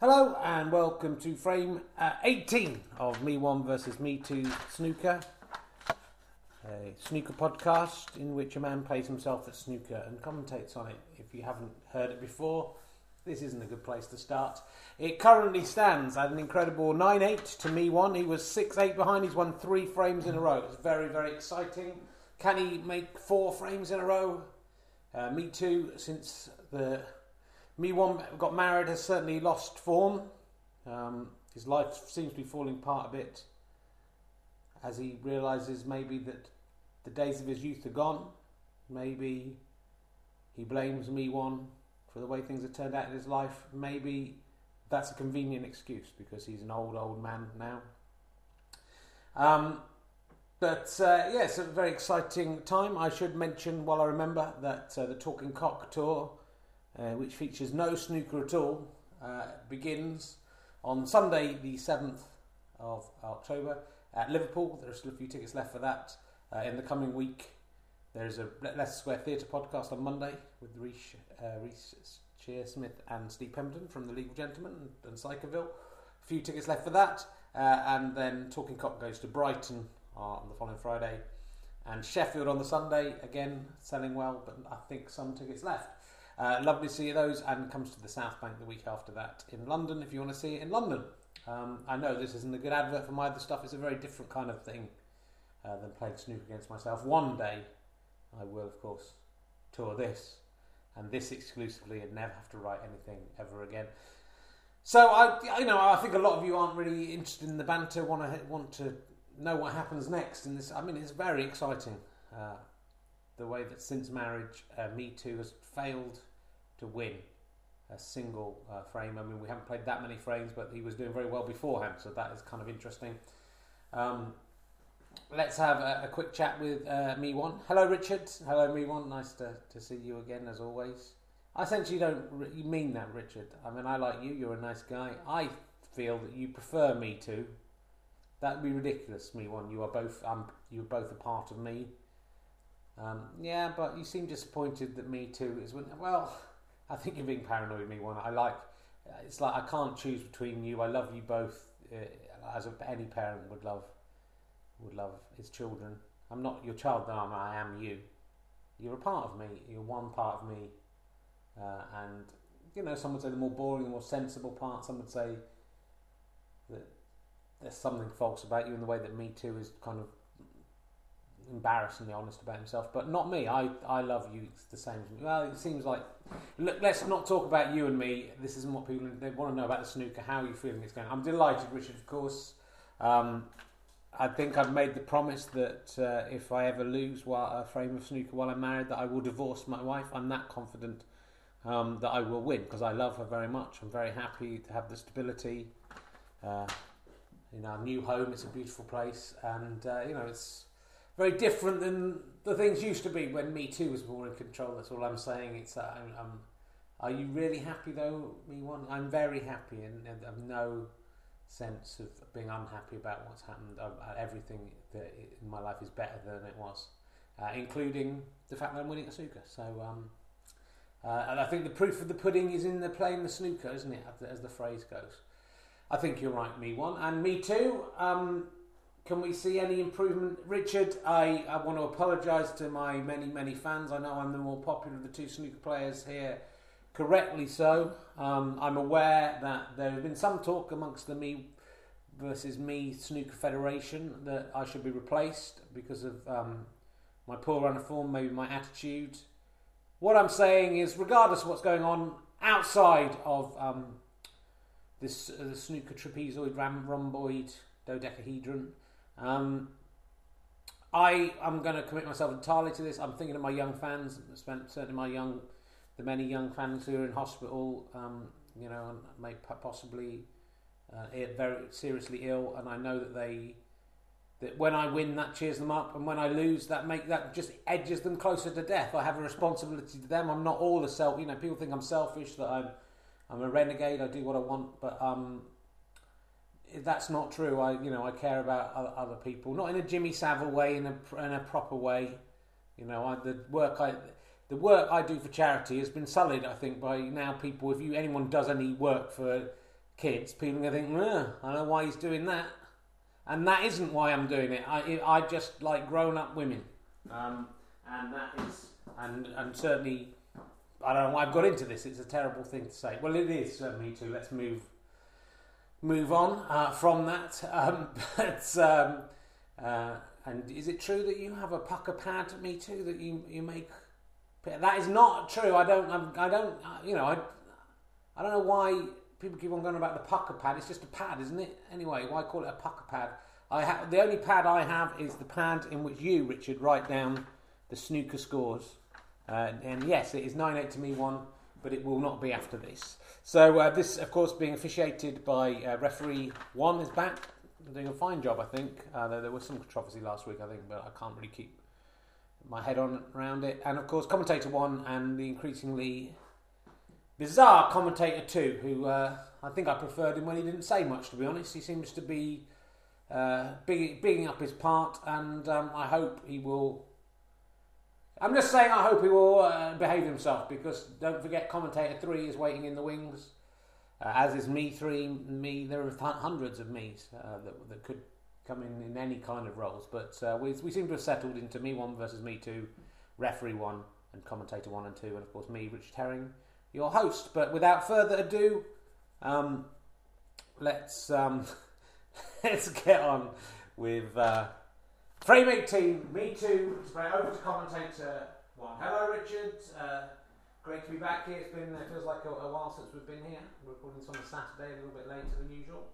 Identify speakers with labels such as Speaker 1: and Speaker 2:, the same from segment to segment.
Speaker 1: Hello and welcome to frame uh, 18 of Me One versus Me Two Snooker, a snooker podcast in which a man plays himself at snooker and commentates on it. If you haven't heard it before, this isn't a good place to start. It currently stands at an incredible 9 8 to Me One. He was 6 8 behind, he's won three frames in a row. It's very, very exciting. Can he make four frames in a row? Uh, me Two, since the me one got married has certainly lost form. Um, his life seems to be falling apart a bit as he realizes maybe that the days of his youth are gone. Maybe he blames me one for the way things have turned out in his life. Maybe that's a convenient excuse because he's an old, old man now. Um, but uh, yeah, a very exciting time. I should mention while I remember that uh, the Talking Cock tour uh, which features no snooker at all, uh, begins on Sunday, the 7th of October at Liverpool. There are still a few tickets left for that. Uh, in the coming week, there's a Leicester Square Theatre podcast on Monday with Reece, uh, Reece Shearsmith and Steve Pemberton from The League of Gentlemen and, and Psychoville. A few tickets left for that. Uh, and then Talking Cock goes to Brighton on the following Friday. And Sheffield on the Sunday, again selling well, but I think some tickets left. Uh, lovely to see those, and comes to the South Bank the week after that in London if you want to see it in London. Um, I know this isn't a good advert for my other stuff, it's a very different kind of thing uh, than playing snook against myself. One day I will, of course, tour this and this exclusively and never have to write anything ever again. So I, you know, I think a lot of you aren't really interested in the banter. Want to want to know what happens next in this. I mean, it's very exciting. Uh, the way that since marriage, uh, Me Too has failed to win a single uh, frame. I mean, we haven't played that many frames, but he was doing very well beforehand, so that is kind of interesting. Um, let's have a, a, quick chat with uh, Me One. Hello, Richard. Hello, Me One. Nice to, to see you again, as always. I sense you don't mean that, Richard. I mean, I like you. You're a nice guy. I feel that you prefer me too. That'd be ridiculous, me one. You are both. Um, you're both a part of me. Um, yeah, but you seem disappointed that me too is. Well, I think you're being paranoid. Me one. I like. It's like I can't choose between you. I love you both, uh, as any parent would love would love his children. I'm not your child, though. I am you. You're a part of me. You're one part of me. Uh, and you know, some would say the more boring, the more sensible part. Some would say that there's something false about you in the way that Me Too is kind of embarrassingly honest about himself, but not me. I, I love you the same as me. Well, it seems like look, let's not talk about you and me. This isn't what people they want to know about the snooker. How are you feeling it's going? I'm delighted, Richard. Of course, um, I think I've made the promise that uh, if I ever lose while, a frame of snooker while I'm married, that I will divorce my wife. I'm that confident um, that I will win because I love her very much. I'm very happy to have the stability. Uh, in our new home, it's a beautiful place, and uh, you know it's very different than the things used to be when Me Too was more in control. That's all I'm saying. It's uh, I'm, I'm, are you really happy though? Me one, I'm very happy, and, and I've no sense of being unhappy about what's happened. Uh, everything that in my life is better than it was, uh, including the fact that I'm winning a snooker. So, um, uh, and I think the proof of the pudding is in the playing the snooker, isn't it? As the phrase goes. I think you're right, me one, and me too. Um, can we see any improvement? Richard, I, I want to apologise to my many, many fans. I know I'm the more popular of the two snooker players here, correctly so. Um, I'm aware that there has been some talk amongst the me versus me snooker federation that I should be replaced because of um, my poor run of form, maybe my attitude. What I'm saying is, regardless of what's going on outside of um, this uh, the snooker trapezoid rhomboid dodecahedron, um, I am going to commit myself entirely to this. I'm thinking of my young fans. Certainly my young, the many young fans who are in hospital. Um, you know, and may possibly uh, very seriously ill, and I know that they that when I win, that cheers them up, and when I lose, that make that just edges them closer to death. I have a responsibility to them. I'm not all a self. You know, people think I'm selfish that I'm I'm a renegade. I do what I want, but um, that's not true. I, you know, I care about other people, not in a Jimmy Savile way, in a in a proper way. You know, I, the work I the work I do for charity has been sullied, I think, by now people. If you anyone does any work for kids, people are going to think, I don't know why he's doing that. And that isn't why I'm doing it. I, I just like grown up women. Um, and that is, and, and certainly, I don't know why I've got into this. It's a terrible thing to say. Well, it is, uh, me too. Let's move move on uh, from that. Um, but, um, uh, and is it true that you have a pucker pad, me too, that you, you make? That is not true. I don't, I don't, you know, I, I don't know why people keep on going about the pucker pad. It's just a pad, isn't it? Anyway, why call it a pucker pad? I have the only pad I have is the pad in which you, Richard, write down the snooker scores. Uh, and yes, it is nine eight to me one, but it will not be after this. So uh, this, of course, being officiated by uh, referee one is back, doing a fine job, I think. Uh, there, there was some controversy last week, I think, but I can't really keep my head on around it. And of course, commentator one and the increasingly bizarre commentator two, who uh, I think I preferred him when he didn't say much. To be honest, he seems to be uh, big, bigging up his part, and um, I hope he will. I'm just saying, I hope he will uh, behave himself because don't forget, commentator three is waiting in the wings, uh, as is me three. Me, there are hundreds of me's uh, that, that could come in in any kind of roles, but uh, we, we seem to have settled into me one versus me two, referee one, and commentator one and two, and of course me, Richard Herring your host. But without further ado, um, let's um, let's get on with uh, frame 18. Me too. Straight over to commentator one. Hello, Richard. Uh, great to be back here. It's been it feels like a, a, while since we've been here. We're recording this on a Saturday, a little bit later than usual.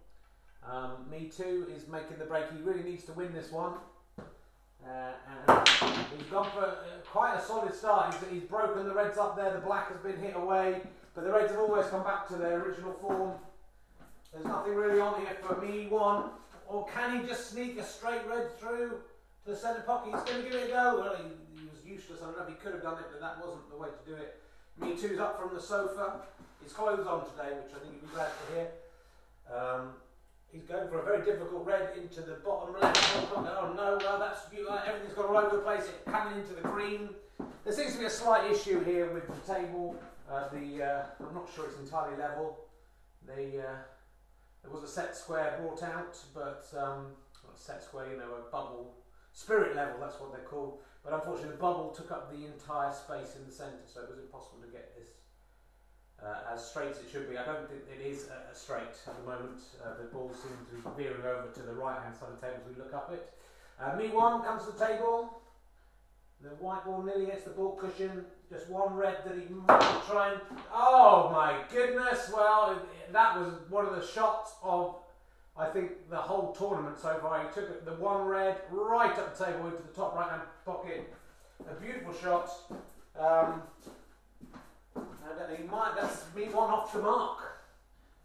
Speaker 1: Um, me too is making the break. He really needs to win this one. Uh, and he's gone for uh, quite a solid start. He's, he's, broken the Reds up there. The black has been hit away, but the Reds have always come back to their original form. There's nothing really on here for me one. Or can he just sneak a straight red through to the centre pocket? He's going to give it a go. Well, he, he was useless. I don't know if he could have done it, but that wasn't the way to do it. Me too's up from the sofa. His clothes on today, which I think you'd be glad to hear. Um, He's going for a very difficult red into the bottom left. Oh no, well that's uh, everything's gone all over the place. It's coming into the green. There seems to be a slight issue here with the table. Uh, the uh, I'm not sure it's entirely level. The uh, there was a set square brought out, but um, a set square, you know, a bubble spirit level. That's what they're called. But unfortunately, the bubble took up the entire space in the centre, so it was impossible to get this uh, as straight as it should be. I don't think it is uh, straight at the moment. Uh, the ball seems to be veering over to the right hand side of the table as we look up it. Uh, me one comes to the table. The white ball nearly hits the ball cushion. Just one red that he might try and. Oh my goodness! Well, that was one of the shots of, I think, the whole tournament so far. He took the one red right up the table into the top right hand pocket. A beautiful shot. Um, and he might, that's me one off the mark.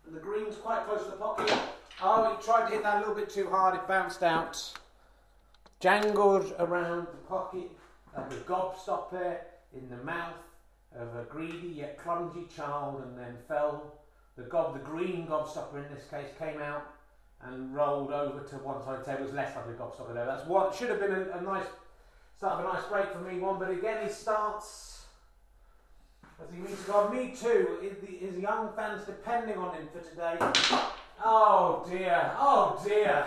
Speaker 1: And the green's quite close to the pocket. Oh, he tried to hit that a little bit too hard, it bounced out. Jangled around the pocket like a gobstopper in the mouth of a greedy yet clumsy child and then fell. The gob, the green gobstopper in this case, came out and rolled over to one side of the table. Was less like a gobstopper there. That's what should have been a, a nice start of a nice break for me one, but again he starts as he meets God. Me too. His young fans depending on him for today. Oh dear. Oh dear.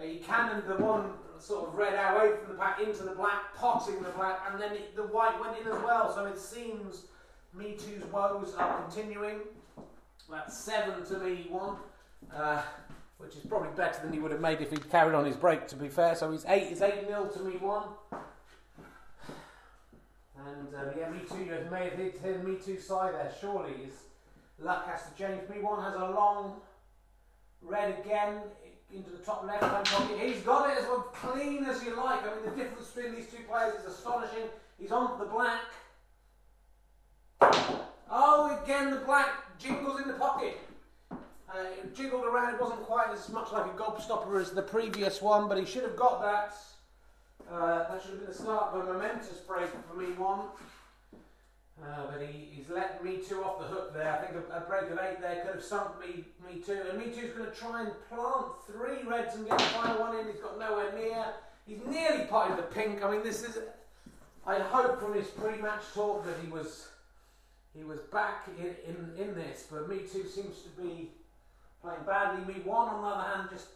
Speaker 1: He cannoned the one sort of red away from the pack into the black, potting the black, and then it, the white went in as well. So it seems Me Too's woes are continuing. That's seven to me one, uh, which is probably better than he would have made if he'd carried on his break. To be fair, so he's eight. Is eight nil to me one. And uh, yeah, Me Too has made Me Too side there. Surely his luck has to change. Me One has a long red again into the top left hand pocket. He's got it as well clean as you like. I mean, the difference between these two players is astonishing. He's on the black. Oh, again, the black jingles in the pocket. Uh, it jiggled around. It wasn't quite as much like a gobstopper as the previous one, but he should have got that. Uh, that should have been the start of a momentous break for me one. Uh, but he, he's let me two off the hook there. I think a, a, break of eight there could have sunk me me two. And me two's going to try and plant three reds and get the final one in. He's got nowhere near. He's nearly potted the pink. I mean, this is. I hope from his pre-match talk that he was he was back in, in, in this, but me too seems to be playing badly. Me one, on the other hand, just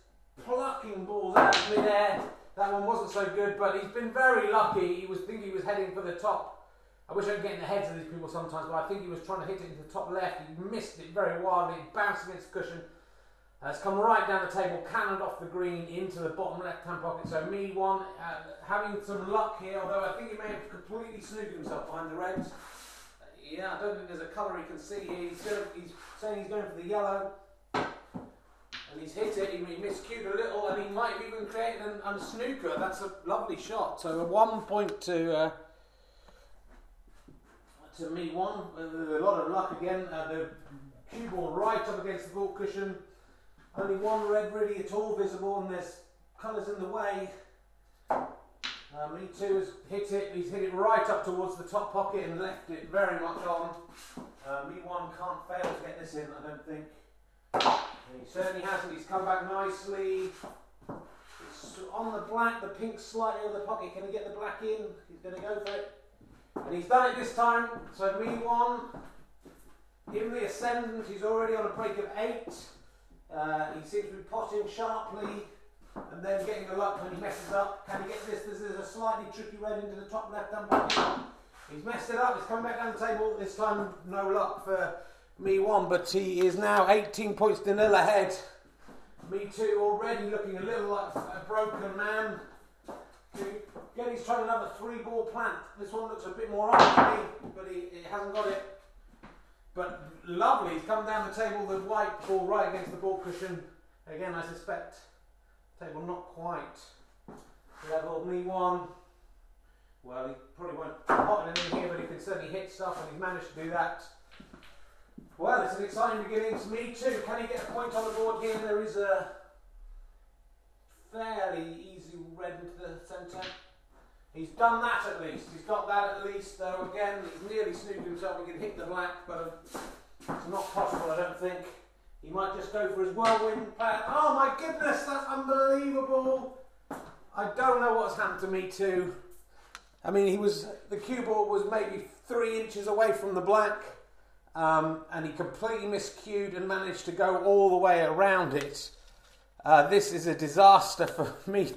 Speaker 1: plucking balls out of midair. That one wasn't so good, but he's been very lucky. He was thinking he was heading for the top. I wish I could get in the heads of these people sometimes, but I think he was trying to hit it into the top left. He missed it very wildly, bounced against the cushion. Uh, it's come right down the table, cannoned off the green into the bottom left hand pocket. So, me one, uh, having some luck here, although I think he may have completely snooked himself behind the reds. Uh, yeah, I don't think there's a colour he can see here. He's, going, he's saying he's going for the yellow and he's hit it, he, he miscued a little, and he might have even created an, an snooker. That's a lovely shot. So a one point to uh, to me one. A lot of luck again. Uh, the cue ball right up against the ball cushion. Only one red really at all visible, and there's colours in the way. Uh, me too has hit it. He's hit it right up towards the top pocket and left it very much on. Uh, me one can't fail to get this in, I don't think. He certainly hasn't. He's come back nicely. It's on the black, the pink slightly over the pocket. Can he get the black in? He's going to go for it. And he's done it this time. So me one. In the ascendant, he's already on a break of eight. Uh, he seems to be potting sharply and then getting the luck when he messes up. Can he get this? This is a slightly tricky red into the top left. He's messed it up. He's coming back down the table. This time, no luck for me one, but he is now 18 points to nil ahead. Me two already looking a little like a broken man. Again, he's trying another three ball plant. This one looks a bit more up me, but he, he hasn't got it. But lovely, he's come down the table, the white ball right against the ball cushion. Again, I suspect table not quite level. Me one. Well, he probably won't pot in here, but he can certainly hit stuff, and he's managed to do that. Well, it's an exciting beginning to me too. Can he get a point on the board here? There is a fairly easy red into the centre. He's done that at least. He's got that at least. Though again, he's nearly snooped himself. He can hit the black, but um, it's not possible. I don't think. He might just go for his whirlwind plan. Oh my goodness, that's unbelievable. I don't know what's happened to me too. I mean, he was the cue ball was maybe three inches away from the black. Um, and he completely miscued and managed to go all the way around it. Uh, this is a disaster for me,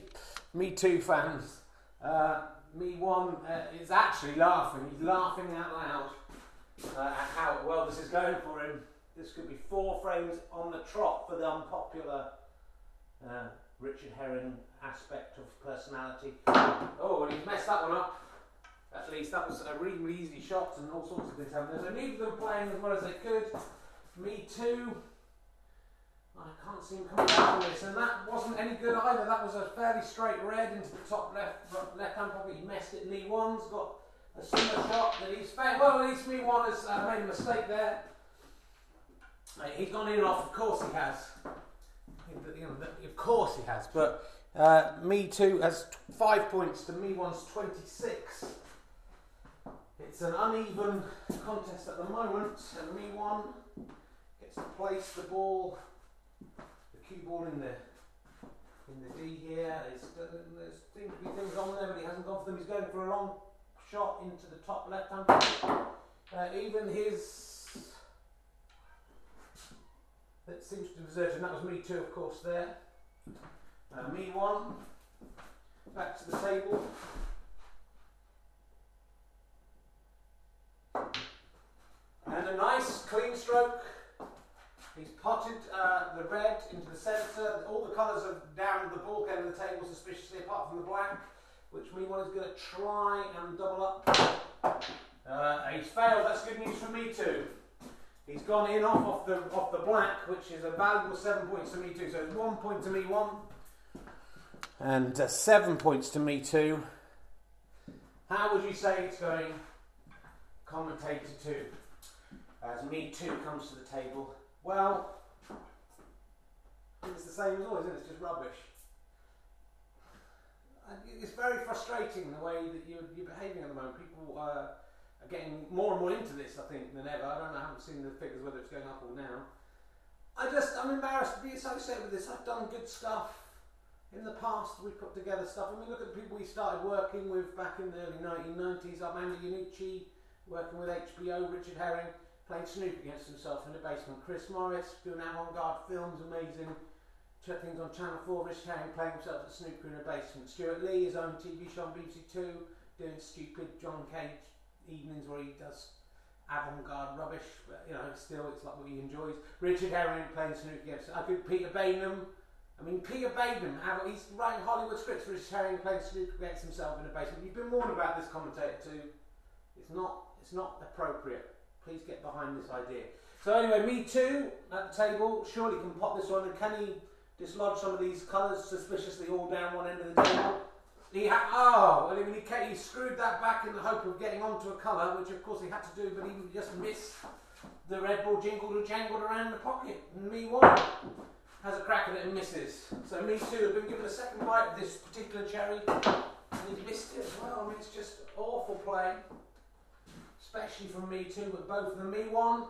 Speaker 1: me two fans. Uh, me one uh, is actually laughing. He's laughing out loud uh, at how well this is going for him. This could be four frames on the trot for the unpopular uh, Richard Herring aspect of personality. Oh, and he's messed that one up. At least that was a really, easy shot and all sorts of things happening. So neither of them playing as well as they could. Me too. I can't see him coming back from this, and that wasn't any good either. That was a fairly straight red into the top left left hand pocket. He messed it. Knee one's got a similar shot that he's failed. Well, at least me one has uh, made a mistake there. Uh, he's gone in and off. Of course he has. Of course he has. But uh, me too has five points to me one's twenty six. It's an uneven contest at the moment, and me one gets to place the ball, the cue ball in the in the D here. There's, there seems to be things on there, but he hasn't gone for them. He's going for a long shot into the top left hand. Uh, even his that seems to be deserted, and that was me too, of course. There, uh, me one back to the table. And a nice clean stroke. He's potted uh, the red into the centre. All the colours are down the bulk end of the table suspiciously, apart from the black, which meanwhile is going to try and double up. Uh, he's failed. That's good news for me too. He's gone in off, off the off the black, which is a valuable seven points to me too. So it's one point to me one, and uh, seven points to me two. How would you say it's going? Commentator two, as me too comes to the table. Well, it's the same as always, isn't it? It's just rubbish. It's very frustrating the way that you're, you're behaving at the moment. People uh, are getting more and more into this, I think, than ever. I don't know, I haven't seen the figures whether it's going up or down. I just, I'm embarrassed to be associated with this. I've done good stuff in the past. We've put together stuff. I mean, look at the people we started working with back in the early 1990s. Armando Iannucci, working with HBO, Richard Herring. played Snoop against himself in the basement. Chris Morris doing avant-garde films, amazing. Things on Channel 4, Rich Herring playing himself at snooker in the basement. Stewart Lee, his own TV show on BBC Two, doing stupid John Cage evenings where he does avant-garde rubbish, but you know, still it's like what he enjoys. Richard Herring playing snooker against I think Peter Baynham. I mean, Peter Baynham, he's writing Hollywood scripts for Richard Herring playing snooker against himself in the basement. You've been warned about this commentator too. It's not, it's not appropriate. Please get behind this idea. So anyway, me too at the table. Surely can pop this one, and can he dislodge some of these colours suspiciously all down one end of the table? He had oh, well, he, he screwed that back in the hope of getting onto a colour, which of course he had to do, but he just missed. The red ball jingled and jangled around the pocket, and me one has a crack at it and misses. So me too have been given a second bite of this particular cherry, and he missed it as well. I mean, it's just awful play especially from me too, but both of them. Me one.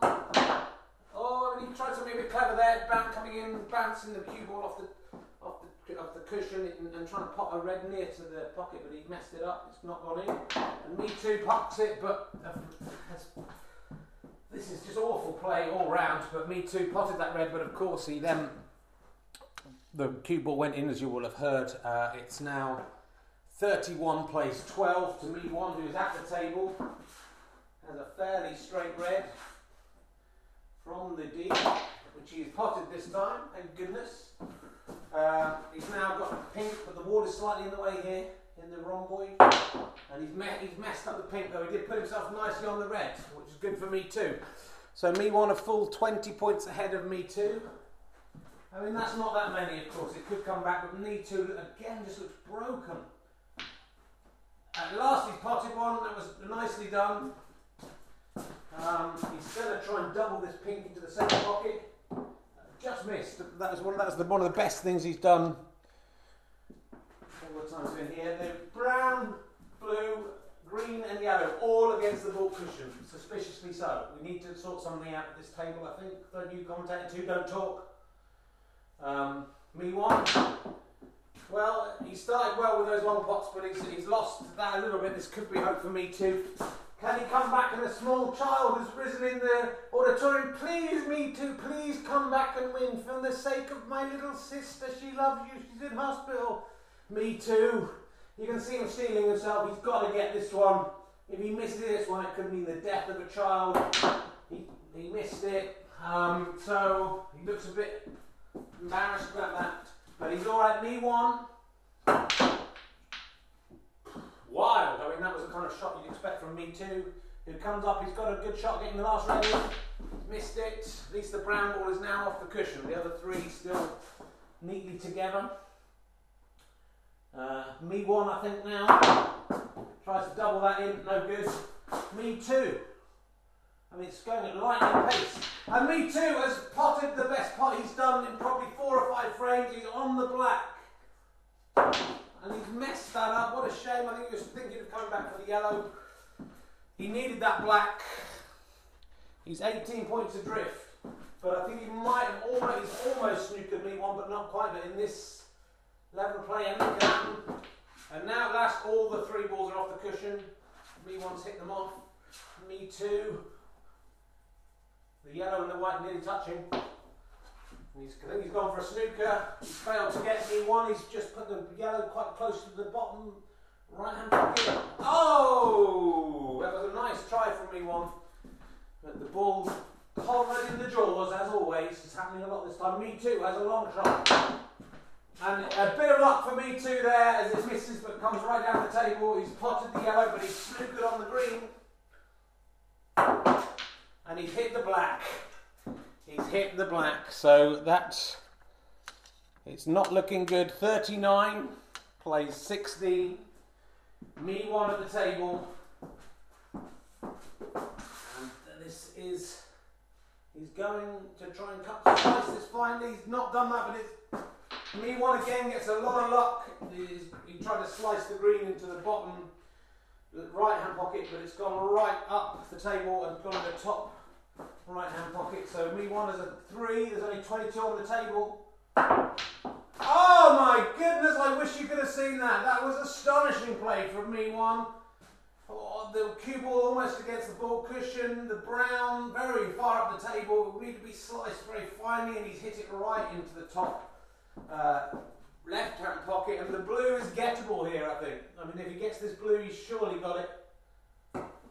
Speaker 1: Oh, mean, he tried something a bit clever there, bounce, coming in, bouncing the cue ball off the off the, off the cushion and, and, trying to pop a red near to the pocket, but he messed it up. It's not gone in. And me too pops it, but uh, this is just awful play all round. But me too potted that red, but of course he then the cue ball went in, as you will have heard. Uh, it's now 31 plays 12 to me one, who is at the table has a fairly straight red from the D, which he's potted this time, thank goodness. Uh, he's now got the pink, but the water's slightly in the way here, in the rhomboid. And he's, me- he's messed up the pink, though. He did put himself nicely on the red, which is good for me too. So me one a full 20 points ahead of me too. I mean, that's not that many, of course. It could come back, but me too, again, just looks broken. At last, he's potted one. That was nicely done. Um, he's going to try and double this pink into the centre pocket. Uh, just missed. That was one. That was the, one of the best things he's done all the times here. They're brown, blue, green, and yellow, all against the ball cushion. Suspiciously so. We need to sort something out at this table. I think. Don't you commentate too? Don't talk. Um, me one. Well, he started well with those long pots, but he's, he's lost that a little bit. This could be hope for me too. Can he come back? And a small child has risen in the auditorium. Please, me too. Please come back and win for the sake of my little sister. She loves you. She's in hospital. Me too. You can see him stealing himself. He's got to get this one. If he misses this one, it could mean the death of a child. He, he missed it. Um, so he looks a bit embarrassed about that. But he's all right. Me one wild. I mean, that was the kind of shot you'd expect from me too. Who comes up, he's got a good shot getting the last red Missed it. At least the brown ball is now off the cushion. The other three still neatly together. Uh, me one, I think now. Tries to double that in, no good. Me two. I mean, it's going at lightning pace. And me too has potted the best pot he's done in probably four or five frames. He's on the black and he's messed that up. What a shame. I think he was thinking of coming back for the yellow. He needed that black. He's 18 points adrift. But I think he might have almost, almost snookered me one, but not quite. But in this level play. And now at last, all the three balls are off the cushion. Me one's hit them off. Me two. The yellow and the white nearly touching. He's, I think he's gone for a snooker. He's failed to get me one. He's just put the yellow quite close to the bottom right hand pocket. Oh! That was a nice try from me one. But the ball hovered in the jaws as always. It's happening a lot this time. Me too has a long shot. And a bit of luck for me too there as it misses but comes right down the table. He's potted the yellow but he's snookered on the green. And he's hit the black. He's hit the black, so that's it's not looking good. 39 plays 60. Me one at the table. And this is he's going to try and cut the slices finally. He's not done that, but it's me one again gets a lot of luck. He's, he tried to slice the green into the bottom right hand pocket, but it's gone right up the table and gone to the top right hand pocket. So me one is a three. There's only 22 on the table. Oh my goodness, I wish you could have seen that. That was an astonishing play from me one. Oh, the cue ball almost against the ball cushion. The brown very far up the table. It will need to be sliced very finely, and he's hit it right into the top uh, left hand pocket. And the blue is gettable here, I think. I mean, if he gets this blue, he's surely got it.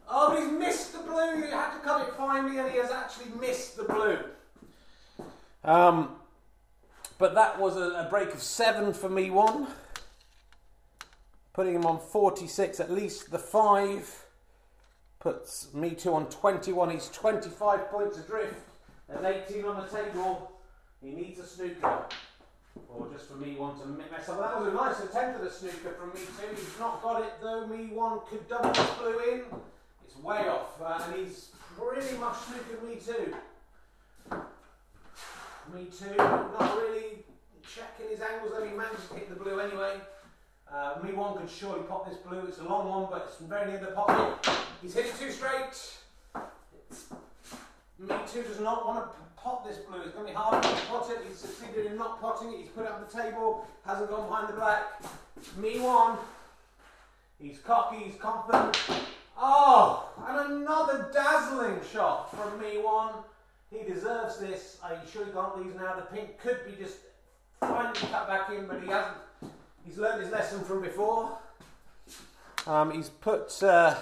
Speaker 1: Oh, but he's missed the blue. You had to cut it finely, and he has actually missed the blue. Um, but that was a, a break of seven for me one. Putting him on 46, at least the five puts me two on 21. He's 25 points adrift and 18 on the table. He needs a snooker. Or just for me one to mess up. That was a nice attempt at a snooker from me two. He's not got it though. Me one could double this blue in. It's way off, uh, and he's pretty much snookered me two. Me two, not really checking his angles, though he managed to hit the blue anyway. Uh, me one could surely pop this blue. It's a long one, but it's very near the pocket. He's hit it too straight. Me two does not want to pot this blue. It's going to be hard to pot it. He's succeeded in not potting it. He's put it on the table. Hasn't gone behind the black. Me one. He's cocky. He's confident. Oh, and another dazzling shot from me one. He deserves this. Are you sure he can't lose now? The pink could be just finally cut back in, but he hasn't. He's learned his lesson from before. Um, he's put uh,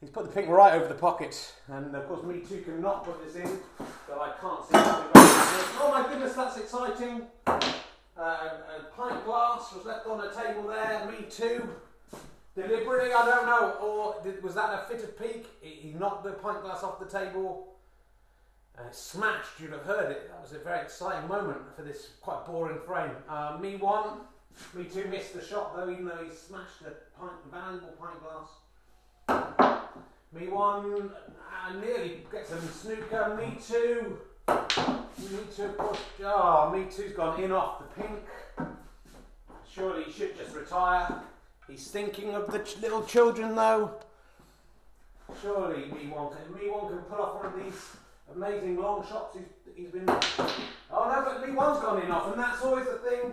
Speaker 1: he's put the pink right over the pocket, and of course me too cannot put this in, so I can't see. Oh my goodness, that's exciting! Uh, a pint glass was left on a table there. Me too. Deliberately, I don't know, or did, was that a fit of pique? He knocked the pint glass off the table it smashed. You'd have heard it. That was a very exciting moment for this quite boring frame. Uh, me one, me two missed the shot though, even though he smashed the pint, valuable pint glass. Me one, uh, nearly gets some snooker. Me two, me two. Oh, me two's gone in off the pink. Surely he should just retire. He's thinking of the ch- little children though. Surely me one can, me one can pull off one of these amazing long shots he's, he's been. Oh no, but me one's gone in off, and that's always the thing.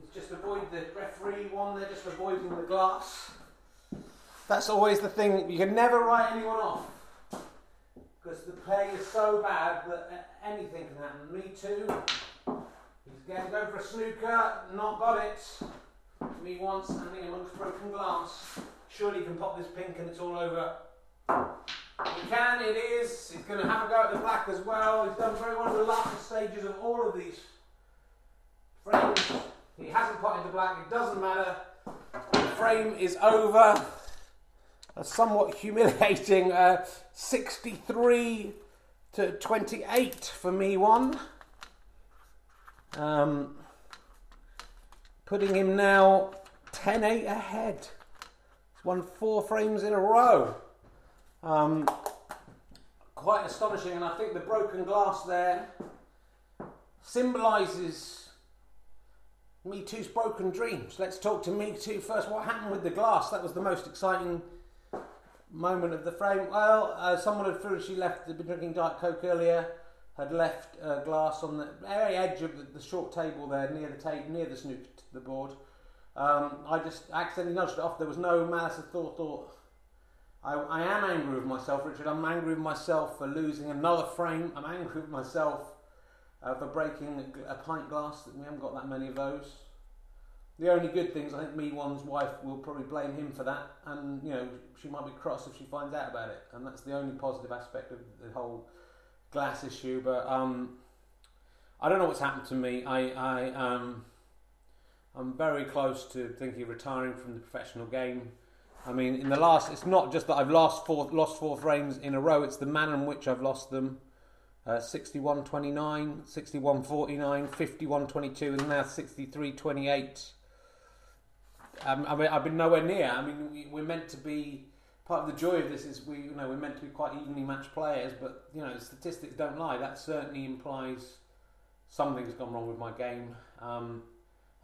Speaker 1: He's just avoid the referee one. They're just avoiding the glass. That's always the thing. You can never write anyone off because the play is so bad that anything can happen. Me too. He's going to go for a snooker. Not got it. Me once standing amongst broken glass. Surely he can pop this pink and it's all over. He can, it is. He's going to have a go at the black as well. He's done very well in the last stages of all of these frames. He hasn't potted the black, it doesn't matter. The frame is over. A somewhat humiliating uh, 63 to 28 for me one. Um, putting him now 10 8 ahead. He's won four frames in a row. Um, quite astonishing, and I think the broken glass there symbolises Me Too's broken dreams. Let's talk to Me Too first. What happened with the glass? That was the most exciting moment of the frame. Well, uh, someone had foolishly left, had been drinking Diet Coke earlier, had left a glass on the very edge of the, the short table there, near the table, near the snook, the board. Um, I just accidentally nudged it off. There was no malice of thought. Thought I, I am angry with myself, Richard. I'm angry with myself for losing another frame. I'm angry with myself uh, for breaking a, a pint glass. We haven't got that many of those. The only good things, I think, me one's wife will probably blame him for that, and you know she might be cross if she finds out about it, and that's the only positive aspect of the whole glass issue. But um, I don't know what's happened to me. I, I um, I'm very close to thinking of retiring from the professional game. I mean, in the last, it's not just that I've lost four, lost four frames in a row, it's the manner in which I've lost them. Uh, 61 29, 61 49, 51 22, and now 63 28. Um, I mean, I've been nowhere near. I mean, we, we're meant to be. Part of the joy of this is we, you know, we're meant to be quite evenly matched players, but you know, statistics don't lie. That certainly implies something's gone wrong with my game. Um,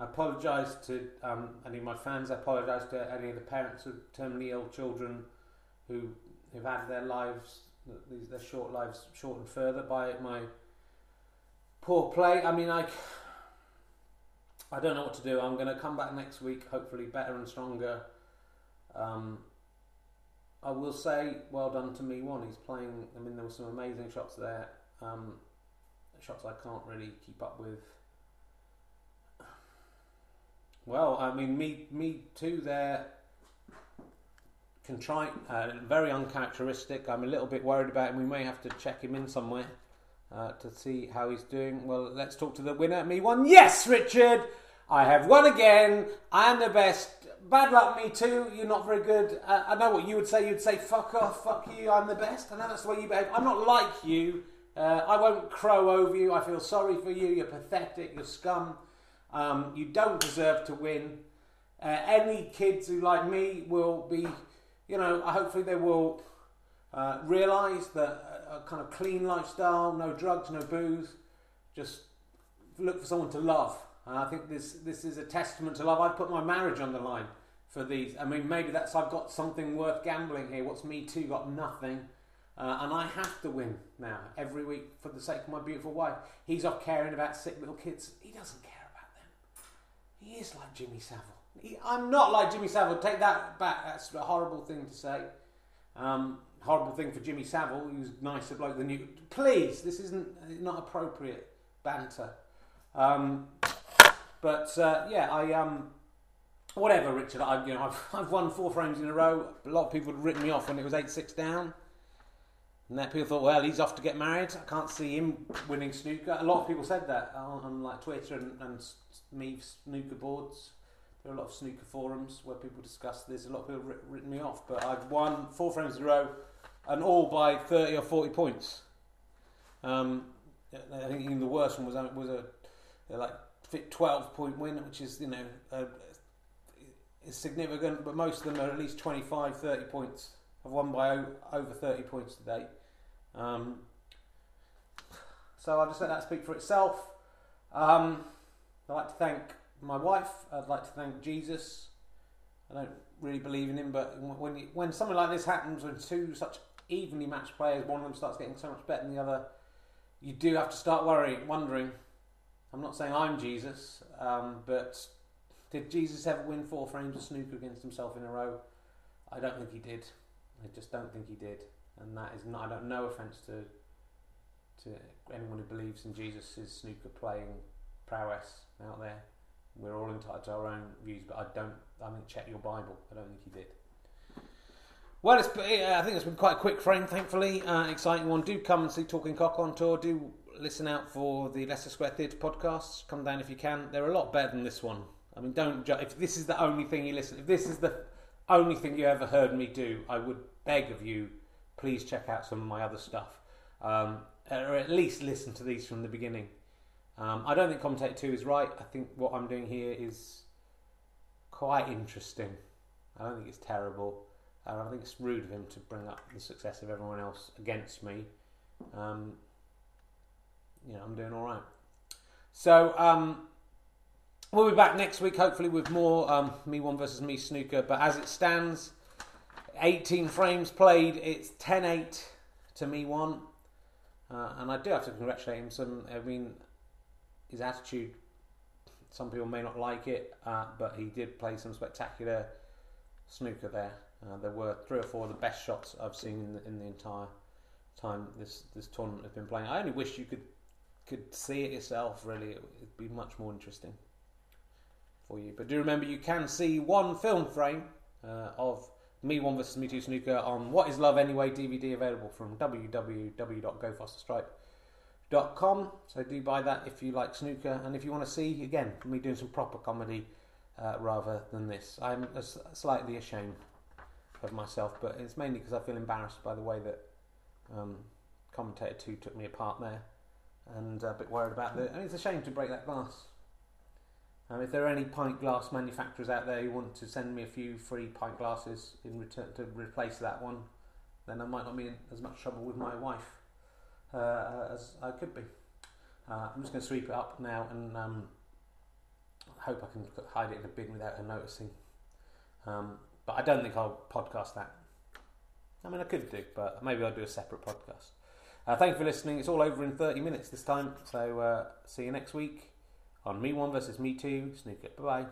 Speaker 1: I apologise to um, any of my fans. I apologise to any of the parents of terminally ill children who who've had their lives, their short lives, shortened further by my poor play. I mean, I I don't know what to do. I'm going to come back next week, hopefully better and stronger. Um, I will say, well done to me one. He's playing. I mean, there were some amazing shots there. Um, shots I can't really keep up with. Well, I mean, me, me too. There, contrite, uh, very uncharacteristic. I'm a little bit worried about him. We may have to check him in somewhere uh, to see how he's doing. Well, let's talk to the winner. Me one. Yes, Richard. I have won again. I am the best. Bad luck, me too. You're not very good. Uh, I know what you would say. You'd say, fuck off, fuck you, I'm the best. I know that's the way you behave. I'm not like you. Uh, I won't crow over you. I feel sorry for you. You're pathetic. You're scum. Um, you don't deserve to win. Uh, any kids who, like me, will be, you know, hopefully they will uh, realise that a, a kind of clean lifestyle, no drugs, no booze, just look for someone to love. And I think this this is a testament to love. I've put my marriage on the line for these. I mean, maybe that's I've got something worth gambling here. What's me too got nothing, uh, and I have to win now every week for the sake of my beautiful wife. He's off caring about sick little kids. He doesn't care. He is like Jimmy Savile. He, I'm not like Jimmy Savile. Take that back. That's a horrible thing to say. Um, horrible thing for Jimmy Savile, who's nicer bloke than you. Please, this isn't not appropriate banter. Um, but uh, yeah, I um, whatever, Richard. I you know I've, I've won four frames in a row. A lot of people had written me off when it was eight six down. And people thought, well, he's off to get married. I can't see him winning snooker. A lot of people said that on, on like Twitter and, and me snooker boards. There are a lot of snooker forums where people discuss this. A lot of people have written me off, but I've won four frames in a row, and all by thirty or forty points. Um, I think even the worst one was was a like fit 12 point win, which is, you know, uh, is significant, but most of them are at least 25, 30 points. I've won by over 30 points today. Um, so I'll just let that speak for itself. Um, I'd like to thank my wife. I'd like to thank Jesus. I don't really believe in him, but when you, when something like this happens, when two such evenly matched players, one of them starts getting so much better than the other, you do have to start worrying, wondering I'm not saying I'm Jesus, um, but did Jesus ever win four frames of snooker against himself in a row? I don't think he did. I just don't think he did, and that is not. I don't. No offense to to anyone who believes in Jesus' snooker playing prowess out there. We're all entitled to our own views, but I don't. I mean, check your Bible. I don't think he did. Well, it's, I think it's been quite a quick frame, thankfully. Uh, exciting one. Do come and see Talking Cock on tour. Do listen out for the Leicester Square Theatre podcasts. Come down if you can. They're a lot better than this one. I mean, don't if this is the only thing you listen. If this is the only thing you ever heard me do, I would beg of you, please check out some of my other stuff, um, or at least listen to these from the beginning. Um, I don't think Commentator Two is right. I think what I'm doing here is quite interesting. I don't think it's terrible. I think it's rude of him to bring up the success of everyone else against me. Um, you know, I'm doing all right. So um, we'll be back next week, hopefully, with more um, me one versus me snooker. But as it stands, 18 frames played. It's 10-8 to me one, uh, and I do have to congratulate him. Some, I mean, his attitude. Some people may not like it, uh, but he did play some spectacular snooker there. Uh, there were three or four of the best shots I've seen in the, in the entire time this this tournament has been playing. I only wish you could could see it yourself, really, it would be much more interesting for you. But do remember, you can see one film frame uh, of Me One versus Me Two Snooker on What Is Love Anyway DVD available from www.gofasterstripe.com. So do buy that if you like snooker, and if you want to see again me doing some proper comedy uh, rather than this. I'm slightly ashamed of myself, but it's mainly because I feel embarrassed by the way that um, commentator two took me apart there and a bit worried about. I mean, it's a shame to break that glass. Um, if there are any pint glass manufacturers out there who want to send me a few free pint glasses in return to replace that one, then I might not be in as much trouble with my wife uh, as I could be. Uh, I'm just going to sweep it up now and um, hope I can hide it in a bin without her noticing. Um, but I don't think I'll podcast that. I mean, I could do, but maybe I'll do a separate podcast. Uh, thank you for listening. It's all over in 30 minutes this time. So uh, see you next week on Me One versus Me Two. Snooker. Bye bye.